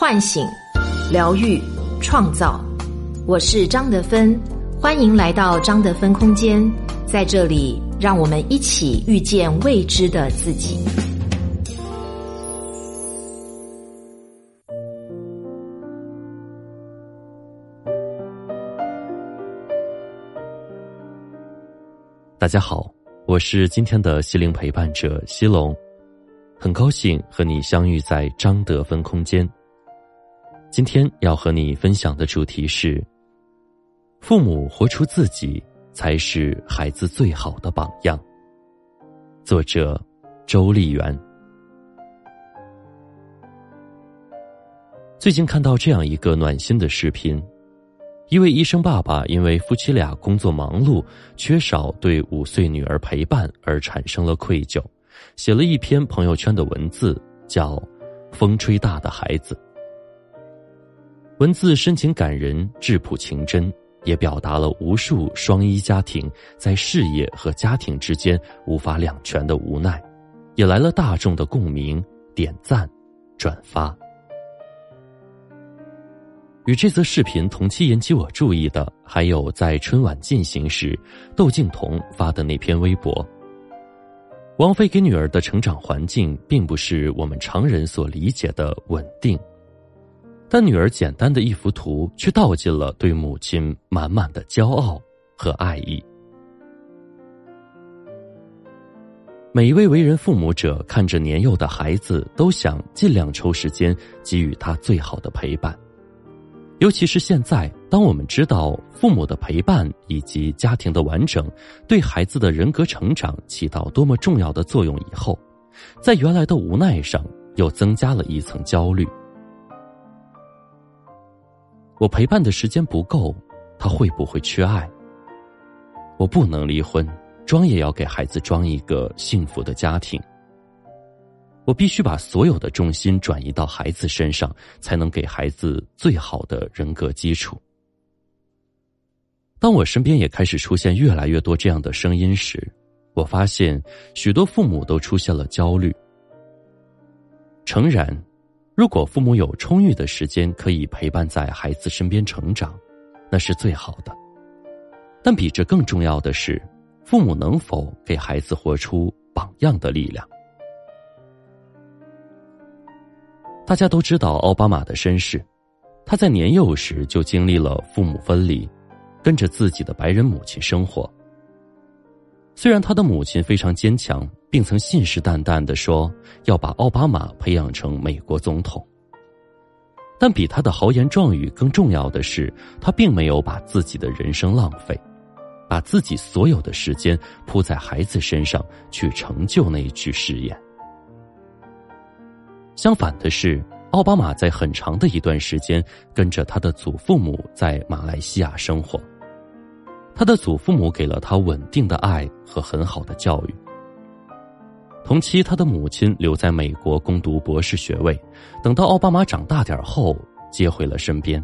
唤醒、疗愈、创造。我是张德芬，欢迎来到张德芬空间，在这里，让我们一起遇见未知的自己。大家好，我是今天的心灵陪伴者西龙，很高兴和你相遇在张德芬空间。今天要和你分享的主题是：父母活出自己，才是孩子最好的榜样。作者周丽媛。最近看到这样一个暖心的视频。一位医生爸爸因为夫妻俩工作忙碌，缺少对五岁女儿陪伴而产生了愧疚，写了一篇朋友圈的文字，叫《风吹大的孩子》。文字深情感人、质朴情真，也表达了无数双一家庭在事业和家庭之间无法两全的无奈，引来了大众的共鸣、点赞、转发。与这则视频同期引起我注意的，还有在春晚进行时，窦靖童发的那篇微博。王菲给女儿的成长环境，并不是我们常人所理解的稳定，但女儿简单的一幅图，却道尽了对母亲满满的骄傲和爱意。每一位为人父母者，看着年幼的孩子，都想尽量抽时间给予他最好的陪伴。尤其是现在，当我们知道父母的陪伴以及家庭的完整对孩子的人格成长起到多么重要的作用以后，在原来的无奈上又增加了一层焦虑。我陪伴的时间不够，他会不会缺爱？我不能离婚，装也要给孩子装一个幸福的家庭。我必须把所有的重心转移到孩子身上，才能给孩子最好的人格基础。当我身边也开始出现越来越多这样的声音时，我发现许多父母都出现了焦虑。诚然，如果父母有充裕的时间可以陪伴在孩子身边成长，那是最好的。但比这更重要的是，父母能否给孩子活出榜样的力量。大家都知道奥巴马的身世，他在年幼时就经历了父母分离，跟着自己的白人母亲生活。虽然他的母亲非常坚强，并曾信誓旦旦的说要把奥巴马培养成美国总统，但比他的豪言壮语更重要的是，他并没有把自己的人生浪费，把自己所有的时间扑在孩子身上去成就那一句誓言。相反的是，奥巴马在很长的一段时间跟着他的祖父母在马来西亚生活。他的祖父母给了他稳定的爱和很好的教育。同期，他的母亲留在美国攻读博士学位，等到奥巴马长大点后接回了身边。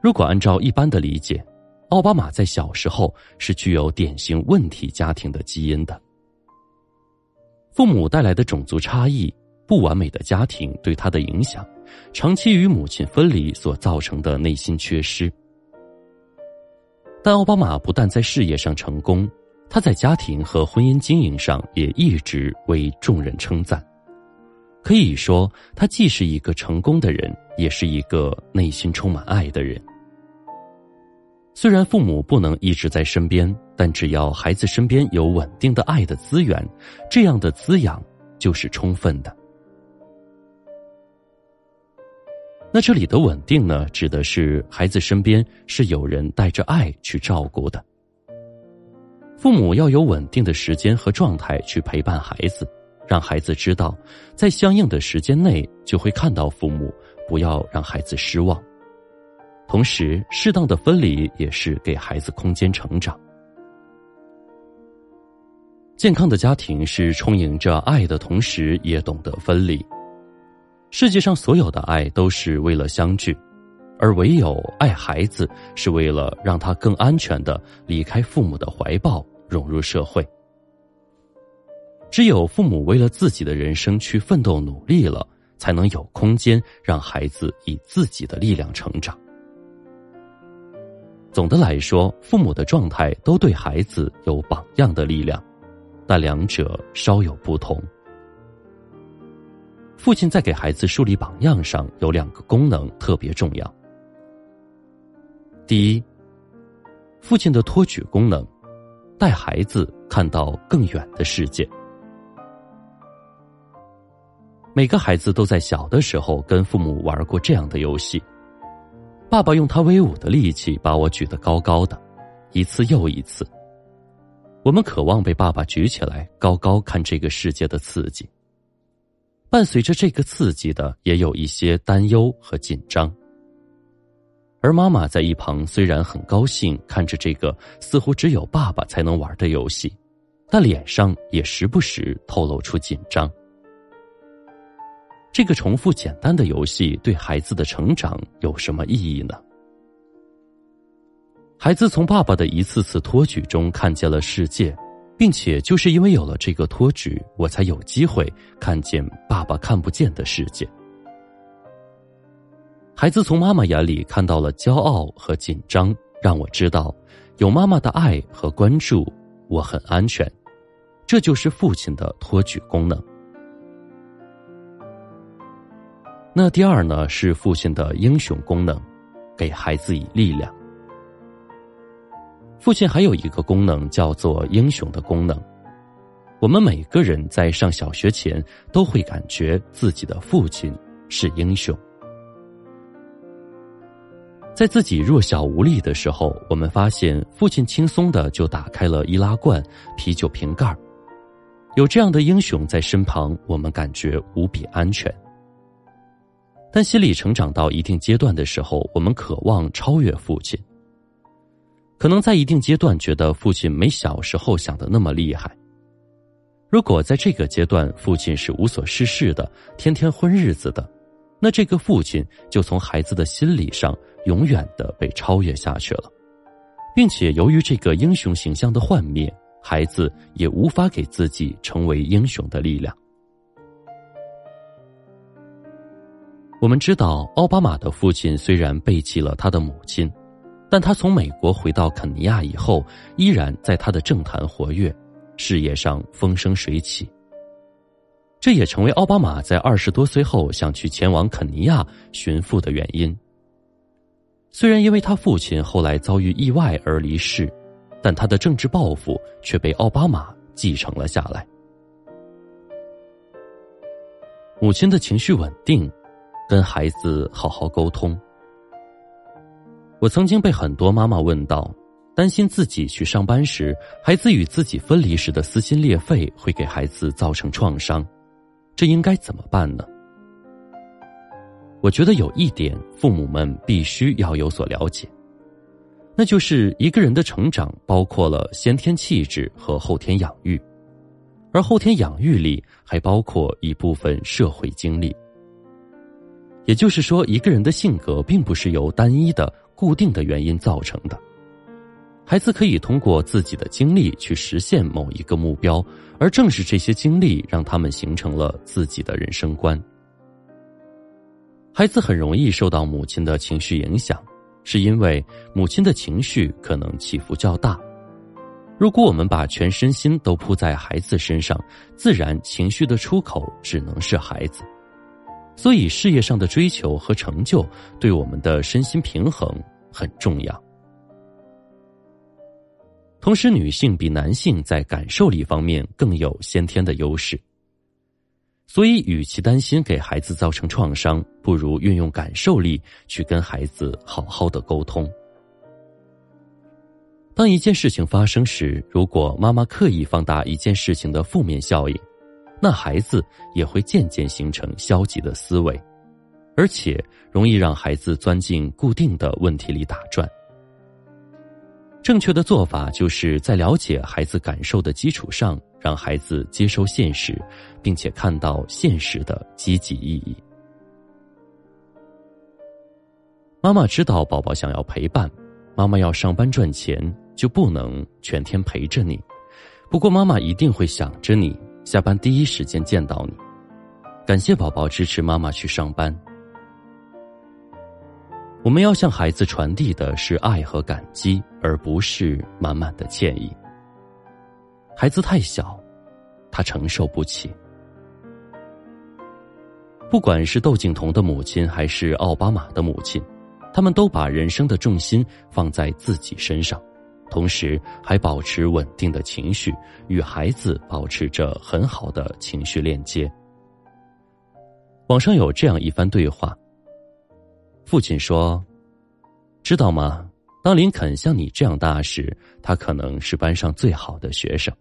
如果按照一般的理解，奥巴马在小时候是具有典型问题家庭的基因的。父母带来的种族差异、不完美的家庭对他的影响，长期与母亲分离所造成的内心缺失。但奥巴马不但在事业上成功，他在家庭和婚姻经营上也一直为众人称赞。可以说，他既是一个成功的人，也是一个内心充满爱的人。虽然父母不能一直在身边，但只要孩子身边有稳定的爱的资源，这样的滋养就是充分的。那这里的稳定呢，指的是孩子身边是有人带着爱去照顾的。父母要有稳定的时间和状态去陪伴孩子，让孩子知道，在相应的时间内就会看到父母，不要让孩子失望。同时，适当的分离也是给孩子空间成长。健康的家庭是充盈着爱的同时，也懂得分离。世界上所有的爱都是为了相聚，而唯有爱孩子是为了让他更安全的离开父母的怀抱，融入社会。只有父母为了自己的人生去奋斗努力了，才能有空间让孩子以自己的力量成长。总的来说，父母的状态都对孩子有榜样的力量，但两者稍有不同。父亲在给孩子树立榜样上有两个功能特别重要。第一，父亲的托举功能，带孩子看到更远的世界。每个孩子都在小的时候跟父母玩过这样的游戏。爸爸用他威武的力气把我举得高高的，一次又一次。我们渴望被爸爸举起来，高高看这个世界的刺激。伴随着这个刺激的，也有一些担忧和紧张。而妈妈在一旁虽然很高兴看着这个似乎只有爸爸才能玩的游戏，但脸上也时不时透露出紧张。这个重复简单的游戏对孩子的成长有什么意义呢？孩子从爸爸的一次次托举中看见了世界，并且就是因为有了这个托举，我才有机会看见爸爸看不见的世界。孩子从妈妈眼里看到了骄傲和紧张，让我知道有妈妈的爱和关注，我很安全。这就是父亲的托举功能。那第二呢，是父亲的英雄功能，给孩子以力量。父亲还有一个功能叫做英雄的功能。我们每个人在上小学前都会感觉自己的父亲是英雄。在自己弱小无力的时候，我们发现父亲轻松的就打开了易拉罐、啤酒瓶盖有这样的英雄在身旁，我们感觉无比安全。但心理成长到一定阶段的时候，我们渴望超越父亲。可能在一定阶段觉得父亲没小时候想的那么厉害。如果在这个阶段父亲是无所事事的，天天混日子的，那这个父亲就从孩子的心理上永远的被超越下去了，并且由于这个英雄形象的幻灭，孩子也无法给自己成为英雄的力量。我们知道，奥巴马的父亲虽然背弃了他的母亲，但他从美国回到肯尼亚以后，依然在他的政坛活跃，事业上风生水起。这也成为奥巴马在二十多岁后想去前往肯尼亚寻父的原因。虽然因为他父亲后来遭遇意外而离世，但他的政治抱负却被奥巴马继承了下来。母亲的情绪稳定。跟孩子好好沟通。我曾经被很多妈妈问到，担心自己去上班时，孩子与自己分离时的撕心裂肺会给孩子造成创伤，这应该怎么办呢？我觉得有一点，父母们必须要有所了解，那就是一个人的成长包括了先天气质和后天养育，而后天养育里还包括一部分社会经历。也就是说，一个人的性格并不是由单一的、固定的原因造成的。孩子可以通过自己的经历去实现某一个目标，而正是这些经历让他们形成了自己的人生观。孩子很容易受到母亲的情绪影响，是因为母亲的情绪可能起伏较大。如果我们把全身心都扑在孩子身上，自然情绪的出口只能是孩子。所以，事业上的追求和成就对我们的身心平衡很重要。同时，女性比男性在感受力方面更有先天的优势。所以，与其担心给孩子造成创伤，不如运用感受力去跟孩子好好的沟通。当一件事情发生时，如果妈妈刻意放大一件事情的负面效应。那孩子也会渐渐形成消极的思维，而且容易让孩子钻进固定的问题里打转。正确的做法就是在了解孩子感受的基础上，让孩子接受现实，并且看到现实的积极意义。妈妈知道宝宝想要陪伴，妈妈要上班赚钱，就不能全天陪着你。不过妈妈一定会想着你。下班第一时间见到你，感谢宝宝支持妈妈去上班。我们要向孩子传递的是爱和感激，而不是满满的歉意。孩子太小，他承受不起。不管是窦靖童的母亲，还是奥巴马的母亲，他们都把人生的重心放在自己身上，同时还保持稳定的情绪，与孩子保持着很好的情绪链接。网上有这样一番对话。父亲说：“知道吗？当林肯像你这样大时，他可能是班上最好的学生。”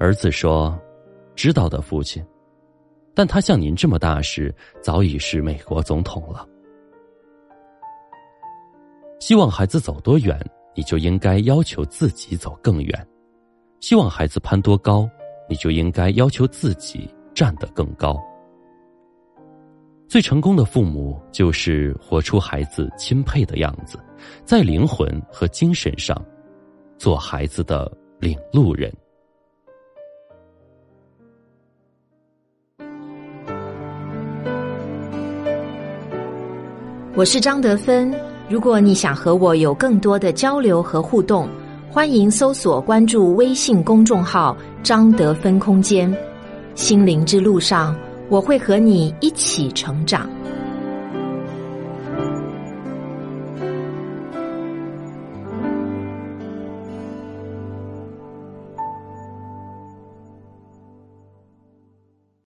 儿子说：“知道的，父亲。但他像您这么大时，早已是美国总统了。希望孩子走多远，你就应该要求自己走更远；希望孩子攀多高，你就应该要求自己站得更高。”最成功的父母就是活出孩子钦佩的样子，在灵魂和精神上，做孩子的领路人。我是张德芬，如果你想和我有更多的交流和互动，欢迎搜索关注微信公众号“张德芬空间”。心灵之路上。我会和你一起成长。